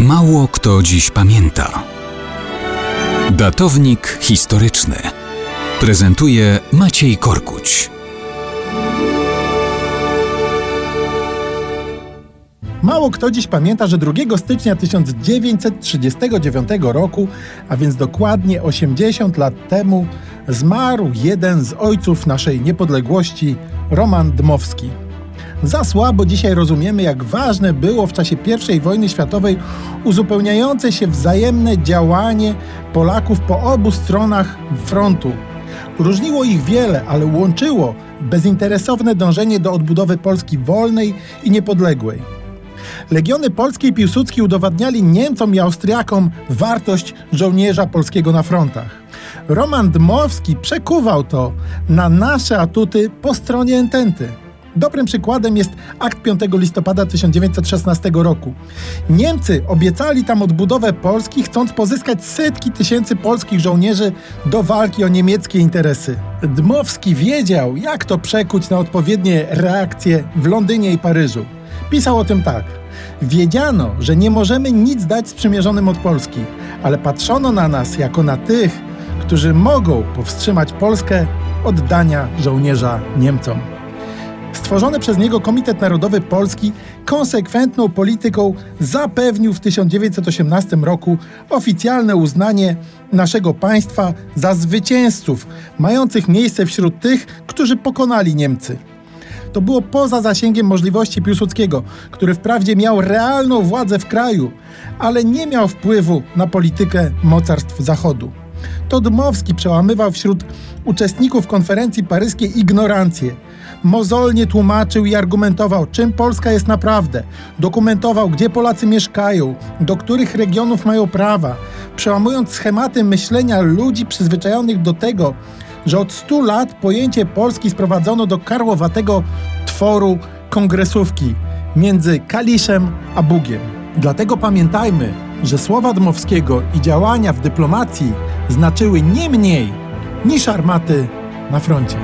Mało kto dziś pamięta. Datownik historyczny prezentuje Maciej Korkuć. Mało kto dziś pamięta, że 2 stycznia 1939 roku, a więc dokładnie 80 lat temu, zmarł jeden z ojców naszej niepodległości, Roman Dmowski. Za słabo dzisiaj rozumiemy, jak ważne było w czasie I wojny światowej uzupełniające się wzajemne działanie Polaków po obu stronach frontu. Różniło ich wiele, ale łączyło bezinteresowne dążenie do odbudowy Polski wolnej i niepodległej. Legiony polskie i Piłsudski udowadniali Niemcom i Austriakom wartość żołnierza polskiego na frontach. Roman Dmowski przekuwał to na nasze atuty po stronie Ententy. Dobrym przykładem jest akt 5 listopada 1916 roku. Niemcy obiecali tam odbudowę Polski, chcąc pozyskać setki tysięcy polskich żołnierzy do walki o niemieckie interesy. Dmowski wiedział, jak to przekuć na odpowiednie reakcje w Londynie i Paryżu. Pisał o tym tak. Wiedziano, że nie możemy nic dać sprzymierzonym od Polski, ale patrzono na nas jako na tych, którzy mogą powstrzymać Polskę od dania żołnierza Niemcom. Stworzony przez niego Komitet Narodowy Polski konsekwentną polityką zapewnił w 1918 roku oficjalne uznanie naszego państwa za zwycięzców, mających miejsce wśród tych, którzy pokonali Niemcy. To było poza zasięgiem możliwości Piłsudskiego, który wprawdzie miał realną władzę w kraju, ale nie miał wpływu na politykę mocarstw Zachodu. To Dmowski przełamywał wśród uczestników konferencji paryskiej ignorancję. Mozolnie tłumaczył i argumentował, czym Polska jest naprawdę. Dokumentował, gdzie Polacy mieszkają, do których regionów mają prawa, przełamując schematy myślenia ludzi przyzwyczajonych do tego, że od 100 lat pojęcie Polski sprowadzono do karłowatego tworu kongresówki między Kaliszem a Bugiem. Dlatego pamiętajmy, że słowa Dmowskiego i działania w dyplomacji znaczyły nie mniej niż armaty na froncie.